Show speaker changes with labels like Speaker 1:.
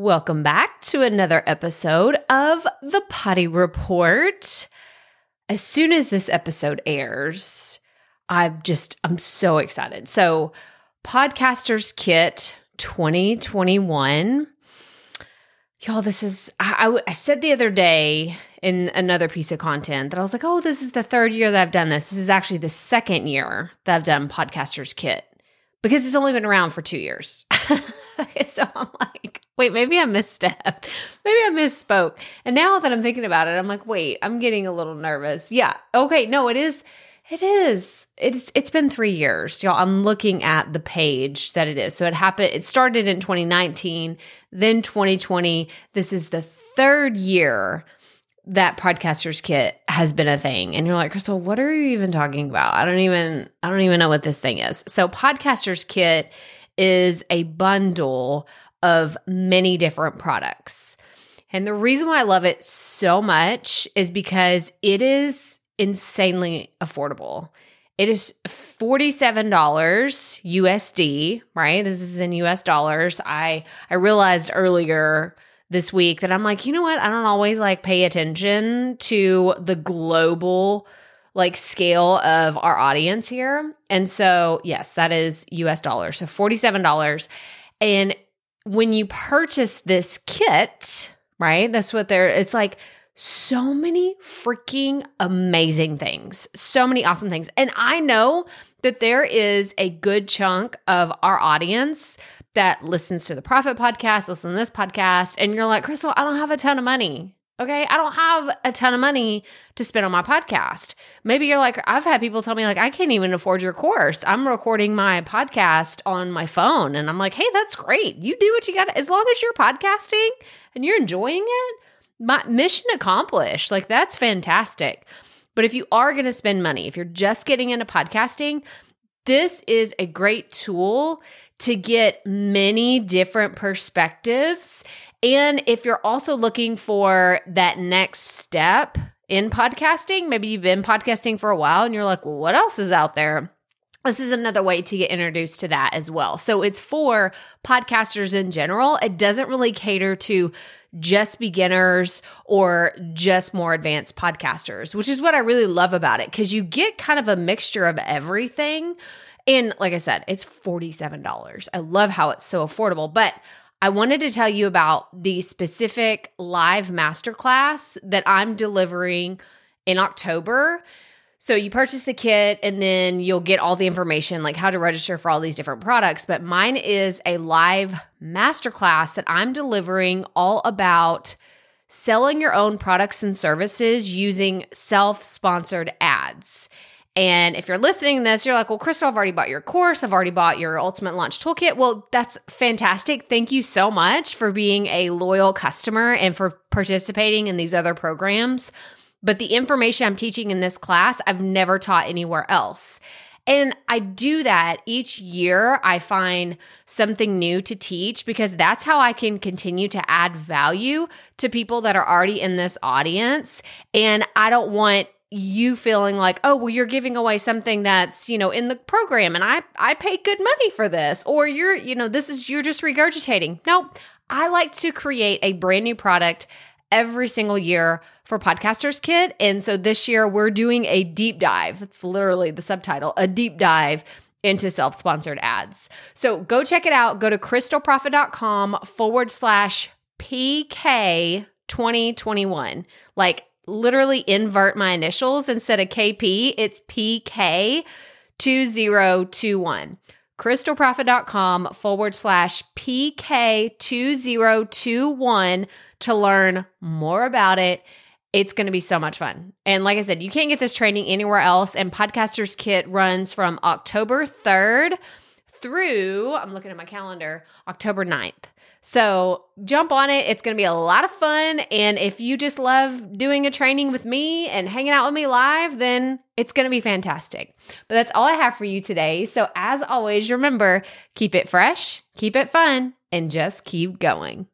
Speaker 1: Welcome back to another episode of the Potty Report. As soon as this episode airs, I'm just, I'm so excited. So, Podcasters Kit 2021. Y'all, this is, I, I, I said the other day in another piece of content that I was like, oh, this is the third year that I've done this. This is actually the second year that I've done Podcasters Kit because it's only been around for two years. so I'm like, wait, maybe I misstepped. Maybe I misspoke. And now that I'm thinking about it, I'm like, wait, I'm getting a little nervous. Yeah. Okay. No, it is. It is. It's it's been three years, y'all. I'm looking at the page that it is. So it happened. It started in 2019, then 2020. This is the third year that podcasters kit has been a thing and you're like Krystal what are you even talking about i don't even i don't even know what this thing is so podcasters kit is a bundle of many different products. And the reason why i love it so much is because it is insanely affordable. It is $47 usd right? This is in us dollars. I i realized earlier this week that I'm like, you know what? I don't always like pay attention to the global like scale of our audience here. And so, yes, that is US dollars. So $47. And when you purchase this kit, right? That's what they're it's like so many freaking amazing things. So many awesome things. And I know that there is a good chunk of our audience that listens to the Proffitt Podcast, listen to this podcast, and you're like, Krystal, I don't have a ton of money. Okay. I don't have a ton of money to spend on my podcast. Maybe you're like, I've had people tell me, like, I can't even afford your course. I'm recording my podcast on my phone. And I'm like, hey, that's great. You do what you got. As long as you're podcasting and you're enjoying it, my mission accomplished. Like, that's fantastic. But if you are going to spend money, if you're just getting into podcasting, this is a great tool to get many different perspectives. And if you're also looking for that next step in podcasting, maybe you've been podcasting for a while and you're like, well, what else is out there? This is another way to get introduced to that as well. So it's for podcasters in general. It doesn't really cater to just beginners or just more advanced podcasters, which is what I really love about it because you get kind of a mixture of everything. And like I said, it's $47. I love how it's so affordable, but I wanted to tell you about the specific live masterclass that I'm delivering in October. So you purchase the kit and then you'll get all the information like how to register for all these different products, but mine is a live masterclass that I'm delivering all about selling your own products and services using self-sponsored ads. And if you're listening to this, you're like, well, Krystal, I've already bought your course. I've already bought your Ultimate Launch Toolkit. Well, that's fantastic. Thank you so much for being a loyal customer and for participating in these other programs. But the information I'm teaching in this class, I've never taught anywhere else. And I do that each year. I find something new to teach because that's how I can continue to add value to people that are already in this audience. And I don't want you feeling like oh well you're giving away something that's you know in the program and i i paid good money for this or you're you know this is you're just regurgitating. No i like to create a brand new product every single year for podcasters kit and so this year we're doing a deep dive. It's literally the subtitle a deep dive into self-sponsored ads. So go check it out. Go to krystalproffitt.com forward slash pk 2021 like literally invert my initials instead of KP, it's PK 2021. KrystalProffitt.com forward slash PK 2021 to learn more about it. It's going to be so much fun. And like I said, you can't get this training anywhere else. And Podcasters Kit runs from October 3rd through, I'm looking at my calendar, October 9th. So jump on it. It's going to be a lot of fun. And if you just love doing a training with me and hanging out with me live, then it's going to be fantastic. But that's all I have for you today. So as always, remember keep it fresh, keep it fun, and just keep going.